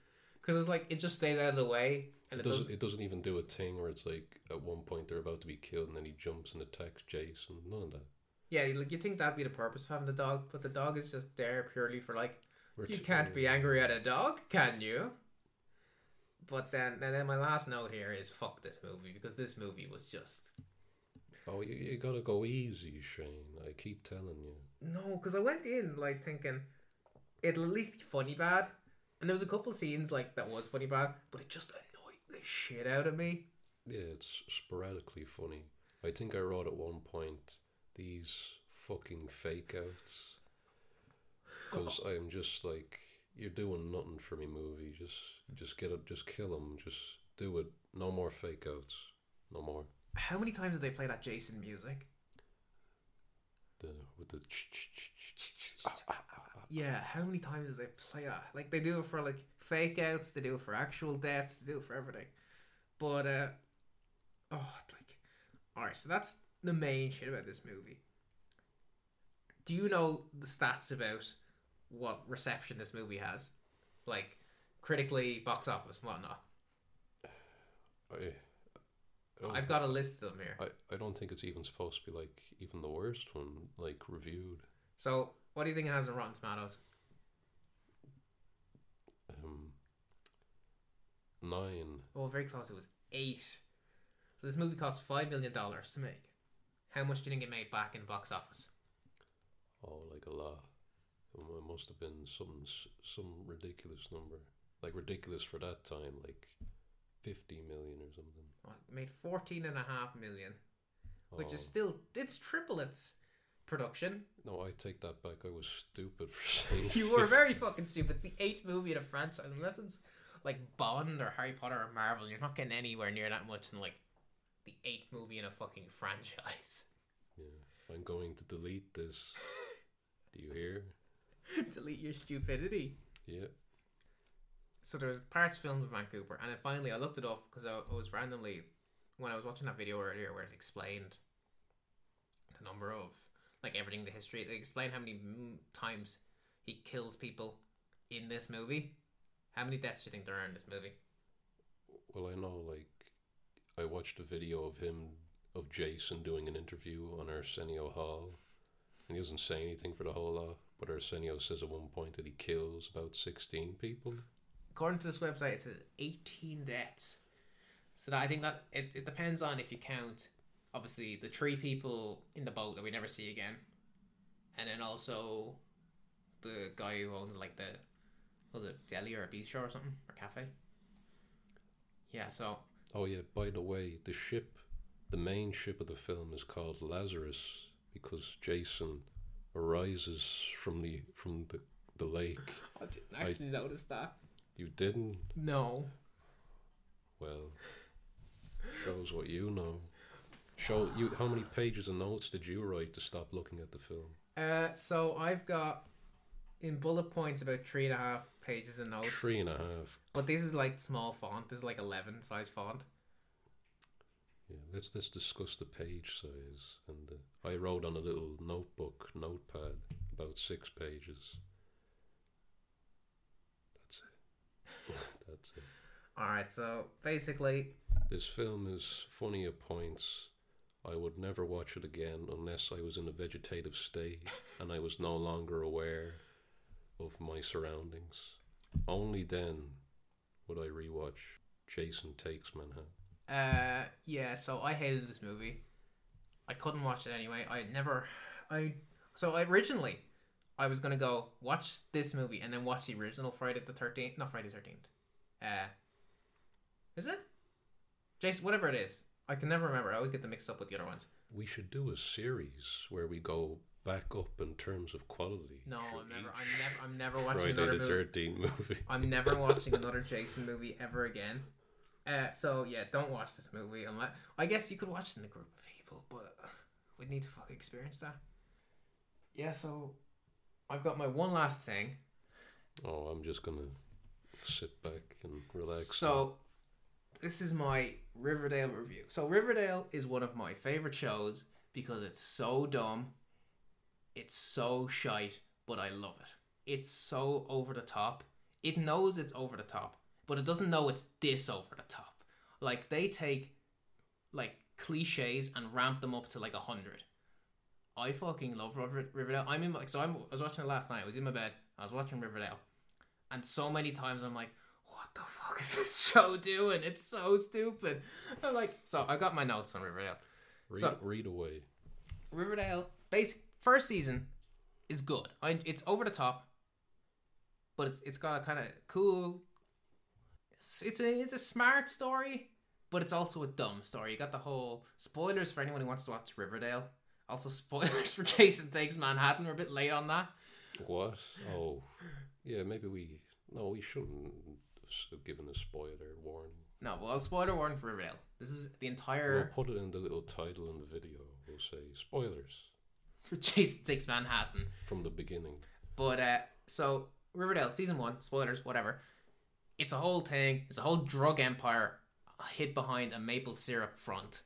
because it's like it just stays out of the way and It it, doesn't, does. it doesn't even do a thing where it's like at one point they're about to be killed and then he jumps and attacks Jason. None of that. Yeah, like you think that'd be the purpose of having the dog, but the dog is just there purely for like We're you can't be angry at a dog, can you? But then, and then my last note here is fuck this movie because this movie was just Oh, you, you gotta go easy, Shane. I keep telling you. no, because I went in like thinking it'll at least be funny bad, and there was a couple scenes like that was funny bad, but it just the shit out of me. Yeah, it's sporadically funny. I think I wrote at one point these fucking fake outs. Because I'm just like, you're doing nothing for me, movie. Just, just get it, just kill him. Just do it. No more fake outs. No more. how many times did they play that Jason music? The with the Yeah, how many times did they play that? Like they do it for like fake outs, they do it for actual deaths, they do it for everything. But uh oh like alright, so that's the main shit about this movie. Do you know the stats about what reception this movie has? Like critically, box office, and whatnot. I, I've got a list of them here. I, I don't think it's even supposed to be like even the worst one like reviewed. So what do you think it has in Rotten Tomatoes? Nine. Oh, very close. It was eight. So this movie cost five million dollars to make. How much do you think it made back in box office? Oh, like a lot. It must have been some some ridiculous number, like ridiculous for that time, like fifty million or something. Well, it made fourteen and a half million, which Oh, is still it's triple its production. no, I take that back. I was stupid for saying. You were very fucking stupid. It's the eighth movie in a franchise. Unless it's like Bond or Harry Potter or Marvel, you're not getting anywhere near that much in like the eighth movie in a fucking franchise. Yeah, I'm going to delete this. Do you hear? Delete your stupidity. Yeah. So there's parts filmed with Vancouver, and then finally I looked it up because I, I was randomly when I was watching that video earlier where it explained the number of like everything, the history. They explained how many times he kills people in this movie. How many deaths do you think there are in this movie? Well, I know, like, I watched a video of him, of Jason doing an interview on Arsenio Hall, and he doesn't say anything for the whole lot, but Arsenio says at one point that he kills about 16 people. According to this website, it says 18 deaths. So that, I think that it, it depends on if you count, obviously, the three people in the boat that we never see again, and then also the guy who owns like the was it deli or a bistro or something or cafe. Yeah, so Oh, yeah, by the way, the ship, the main ship of the film is called Lazarus because Jason arises from the from the, the lake. I didn't actually notice that. You didn't? No, Well, shows what you know. Show you how many pages of notes did you write to stop looking at the film? uh, so I've got in bullet points about three and a half pages of notes. Three and a half. But this is like small font. This is like eleven size font. Yeah, let's let's discuss the page size. And uh, I wrote on a little notebook notepad about six pages. That's it. That's it. All right, so basically, This film is funny at points. I would never watch it again unless I was in a vegetative state and I was no longer aware of my surroundings. Only then would I rewatch Jason Takes Manhattan. uh, yeah. So I hated this movie. I couldn't watch it anyway. I never, I. So I originally, I was gonna go watch this movie and then watch the original Friday the Thirteenth. Not Friday the Thirteenth. Uh, is it? Jason, whatever it is. I can never remember. I always get them mixed up with the other ones. We should do a series where we go back up in terms of quality. No, I'm never. I'm never. I'm never watching Friday another the movie. Movie. I'm never watching another Jason movie ever again. Uh, so yeah, don't watch this movie unless I guess you could watch it in a group of people, but we'd need to fucking experience that. Yeah, so I've got my one last thing. Oh, I'm just gonna sit back and relax. So this is my Riverdale review. So Riverdale is one of my favorite shows because it's so dumb, it's so shite, but I love it. It's so over the top. It knows it's over the top, but it doesn't know it's this over the top. Like they take like cliches and ramp them up to like a hundred. I fucking love River- Riverdale. I'm in like so I'm, I was watching it last night. I was in my bed. I was watching Riverdale, and so many times I'm like, what the fuck is this show doing? It's so stupid. I'm like, so I got my notes on Riverdale. read, so- read away. Riverdale, basic first season is good. I, it's over the top, but it's it's got a kind of cool. It's, it's a it's a smart story, but it's also a dumb story. You got the whole spoilers for anyone who wants to watch Riverdale. Also spoilers for Jason Takes Manhattan. We're a bit late on that. What? Oh, yeah. Maybe we. No, we shouldn't have given a spoiler warning. No, well, spoiler warning for Riverdale. This is the entire We'll put it in the little title in the video. We'll say spoilers for Jason Six Manhattan. from the beginning. But uh, so Riverdale season one, spoilers, whatever. It's a whole thing. It's a whole drug empire hid behind a maple syrup front.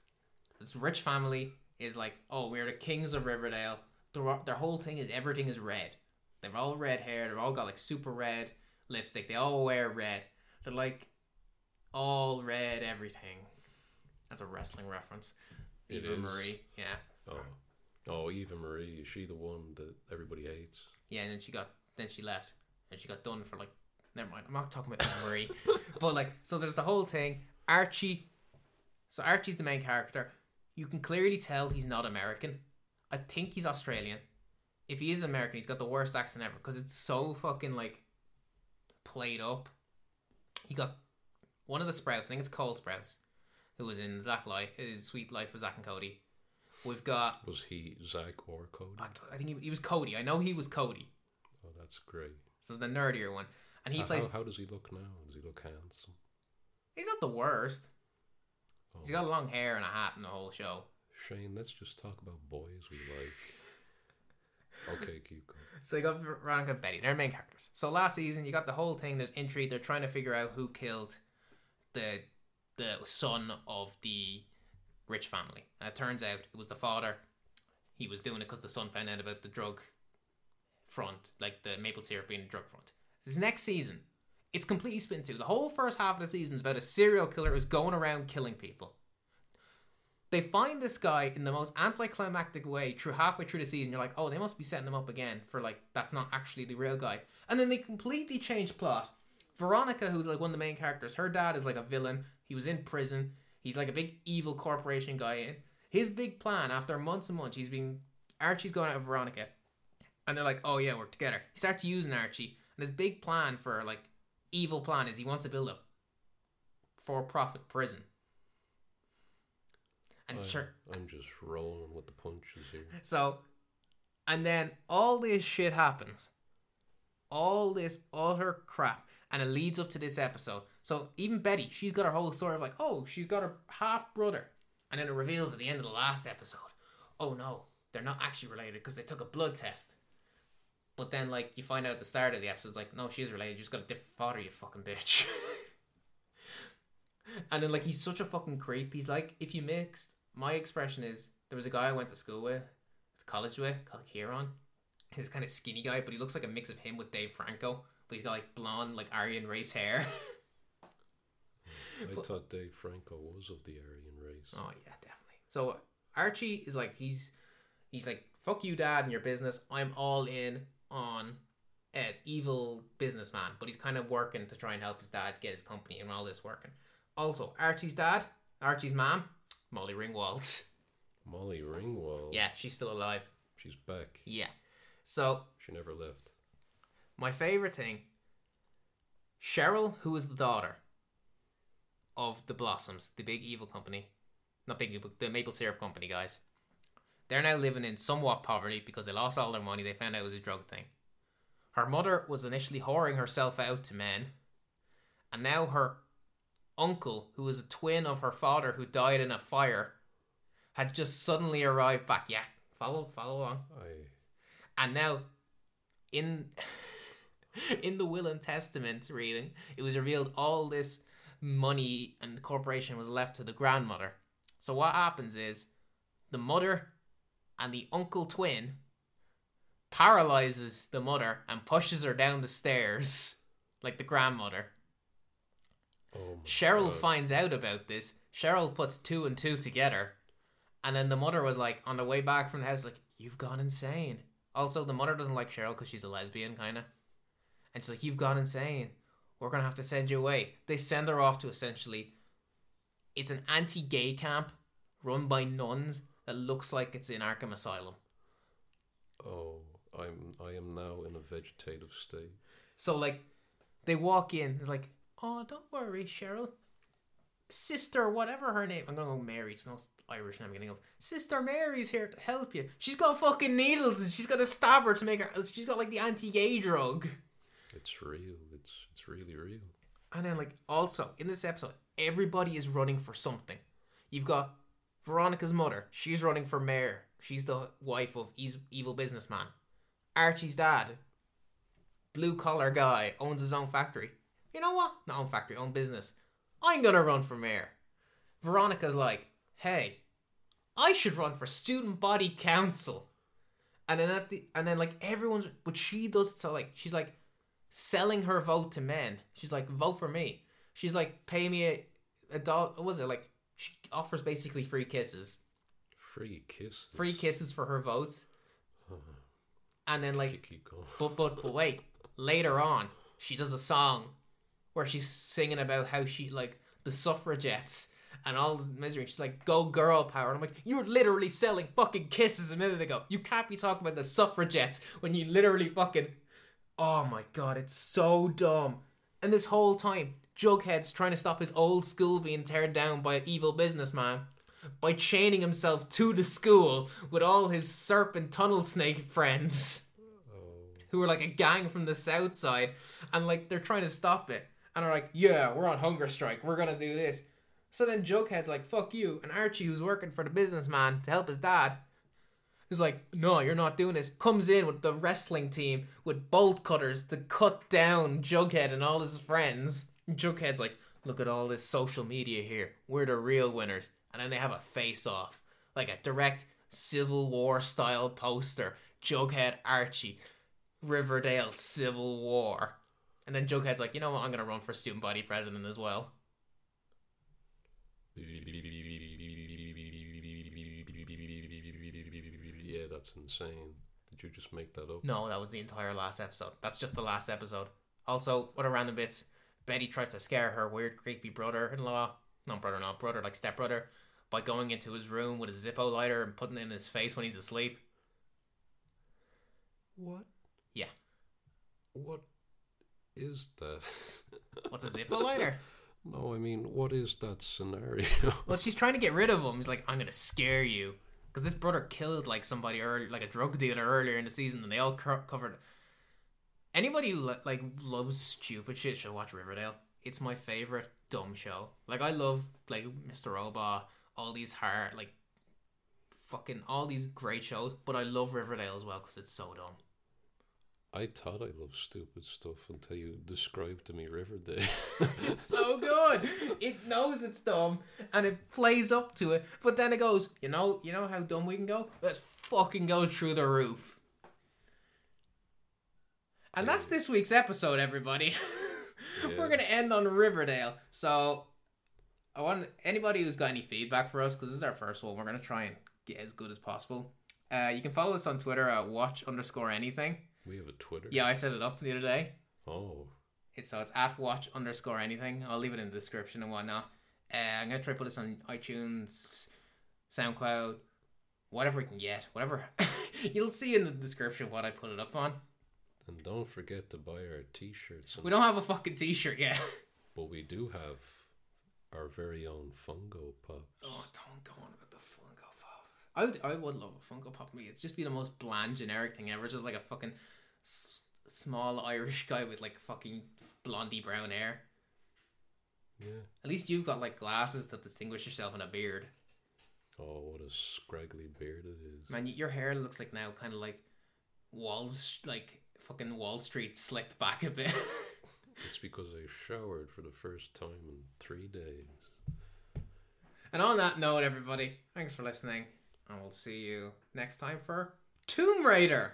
This rich family is like, oh, we're the kings of Riverdale. Their, their whole thing is everything is red. They've all red hair. They've all got like super red lipstick. They all wear red. They're like all red everything. That's a wrestling reference. It Eva is. Marie, yeah. Oh, oh, Eva Marie. Is she the one that everybody hates? Yeah, and then she got then she left and she got done for like never mind. I'm not talking about Eva Marie, but like so there's the whole thing. Archie, so Archie's the main character. You can clearly tell he's not American. I think he's Australian. If he is American, he's got the worst accent ever because it's so fucking like played up. He got one of the Sprouts. I think it's Cole Sprouse, who was in Zack Life, his Suite Life with Zack and Cody. We've got. Was he Zack or Cody? I I think he, he was Cody. I know he was Cody. Oh, that's great. So the nerdier one, and he How- plays. How, how does he look now? Does he look handsome? He's not the worst. Oh, He's got long hair and a hat in the whole show. Shane, let's just talk about boys we like. Okay, keep going. So you got Veronica and Betty. They're main characters. So last season you got the whole thing. There's intrigue. They're trying to figure out who killed the the son of the rich family. And it turns out it was the father. He was doing it because the son found out about the drug front, like the maple syrup being a drug front. This next season, it's completely spin two. The whole first half of the season is about a serial killer who's going around killing people. They find this guy in the most anticlimactic way through halfway through the season. You're like, oh, they must be setting him up again for like that's not actually the real guy. And then they completely change plot. Veronica, who's like one of the main characters, her dad is like a villain. He was in prison. He's like a big evil corporation guy in. His big plan after months and months, he's been Archie's going out with Veronica. And they're like, oh yeah, we're together. He starts using Archie. And his big plan for like evil plan is he wants to build a for profit prison. And I, sure I'm just rolling with the punches here. so, and then all this shit happens. All this utter crap. And it leads up to this episode. So, even Betty, she's got her whole story of like, oh, she's got her half brother. And then it reveals at the end of the last episode, oh no, they're not actually related because they took a blood test. But then, like, you find out at the start of the episode, it's like, no, she is related. You just got a different father, you fucking bitch. and then, like, he's such a fucking creep. He's like, if you mixed, my expression is, there was a guy I went to school with, to college with, called Kieran. He's kind of skinny guy, but he looks like a mix of him with Dave Franco. But he's got like blonde, like Aryan race hair. I thought Dave Franco was of the Aryan race. Oh yeah, definitely. So Archie is like he's he's like fuck you, dad, and your business. I'm all in on an evil businessman, but he's kind of working to try and help his dad get his company and all this working. Also, Archie's dad, Archie's mom, Molly Ringwald. Molly Ringwald. Yeah, she's still alive. She's back. Yeah. So She never left. My favorite thing, Cheryl, who is the daughter of the Blossoms, the big evil company, not big evil, the maple syrup company guys. They're now living in somewhat poverty because they lost all their money. They found out it was a drug thing. Her mother was initially whoring herself out to men, and now her uncle, who was a twin of her father who died in a fire, had just suddenly arrived back. Yeah, follow, follow along. I And now, in in the will and testament reading, it was revealed all this money and corporation was left to the grandmother. So what happens is the mother and the uncle twin paralyzes the mother and pushes her down the stairs like the grandmother. oh Cheryl God. finds out about this. Cheryl puts two and two together. And then the mother was like, on the way back from the house, like, you've gone insane. Also, the mother doesn't like Cheryl because she's a lesbian, kind of. And she's like, you've gone insane. We're going to have to send you away. They send her off to essentially, it's an anti gay camp run by nuns that looks like it's in Arkham Asylum. Oh, I'm I am now in a vegetative state. So like, they walk in. It's like, oh, don't worry, Cheryl. Sister, whatever her name. I'm gonna go Mary. It's no Irish name I'm getting of. Sister Mary's here to help you. She's got fucking needles and she's got to stab her to make her. She's got like the anti-gay drug. It's real. It's it's really real. And then like also in this episode, everybody is running for something. You've got Veronica's mother. She's running for mayor. She's the wife of evil businessman. Archie's dad, blue collar guy, owns his own factory. You know what? Not own factory, own business. I'm gonna run for mayor. Veronica's like, hey, I should run for student body council. And then at the and then like everyone's but she does it so like she's like selling her vote to men. She's like, vote for me. She's like, pay me a, a dollar. What was it like? She offers basically free kisses, Free kisses. free kisses for her votes. And then like, Keep, keep but but but wait, later on, she does a song where she's singing about how she like the suffragettes and all the misery. She's like, "Go girl power!" And I'm like, "You're literally selling fucking kisses a minute ago. You can't be talking about the suffragettes when you literally fucking." Oh my god, it's so dumb. And this whole time, Jughead's trying to stop his old school being teared down by an evil businessman by chaining himself to the school with all his serpent tunnel snake friends oh. who are like a gang from the south side. And like they're trying to stop it. And are like yeah we're on hunger strike. We're gonna do this. So then jughead's like fuck you. And archie who's working for the businessman to help his dad is like no you're not doing this. Comes in with the wrestling team with bolt cutters to cut down jughead and all his friends. Jughead's like look at all this social media here. We're the real winners. And then they have a face off like a direct civil war style poster. Jughead archie Riverdale Civil War. And then Jughead's like, you know what, I'm gonna run for student body president as well. Yeah, that's insane. Did you just make that up? No, that was the entire last episode. That's just the last episode. Also, other random bits. Betty tries to scare her weird, creepy brother-in-law, not brother-in-law, brother like stepbrother, by going into his room with a Zippo lighter and putting it in his face when he's asleep. What? Yeah. What is that? What's a Zippo lighter? no, I mean, what is that scenario? Well, she's trying to get rid of him. He's like, I'm gonna scare you, because this brother killed like somebody early, like a drug dealer earlier in the season, and they all co- covered. Anybody who li- like loves stupid shit should watch Riverdale. It's my favorite dumb show. Like I love like Mr. Robot, all these hard like fucking all these great shows, but I love Riverdale as well because it's so dumb. I thought I loved stupid stuff until you described to me Riverdale. It's so good. It knows it's dumb and it plays up to it, but then it goes, you know, you know how dumb we can go? Let's fucking go through the roof. And that's this week's episode, everybody. We're gonna end on Riverdale. So I want anybody who's got any feedback for us, because this is our first one, we're gonna try and get as good as possible. Uh, you can follow us on Twitter at watch underscore anything. We have a Twitter. Yeah, I set it up the other day. Oh, It's so it's at watch underscore anything. I'll leave it in the description and whatnot. Uh, I'm gonna try to put this on iTunes, SoundCloud, whatever we can get, whatever. You'll see in the description what I put it up on. and don't forget to buy our T-shirts. We don't have a fucking T-shirt yet. but we do have our very own Funko Pop. Oh, don't go on about the Funko Pop. I would, I would love a Funko Pop. Me, it's just be the most bland, generic thing ever. It's just like a fucking s- small Irish guy with like fucking blondie brown hair. Yeah. At least you've got like glasses to distinguish yourself and a beard. Oh, what a scraggly beard it is. Man, your hair looks like now kind of like walls, like fucking Wall Street slicked back a bit. It's because I showered for the first time in three days. and on that note, everybody, thanks for listening, and we'll see you next time for Tomb Raider.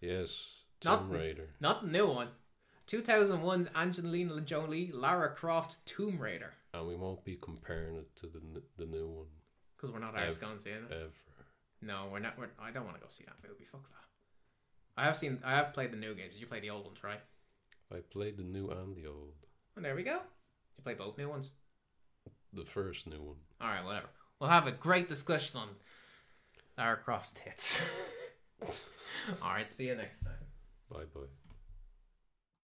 Yes, Not- Tomb Raider. Not the new one. 2001's Angelina Jolie, Lara Croft Tomb Raider. And we won't be comparing it to the the new one Because we're not Ev- ours going to see it. ever. No, we're not. We're, I don't want to go see that movie. Fuck that. I have seen. I have played the new games. Did you play the old ones, right? I played the new and the old. And there we go. You play both new ones. The first new one. All right, whatever. We'll have a great discussion on Lara Croft's tits. All right, see you next time. Bye bye.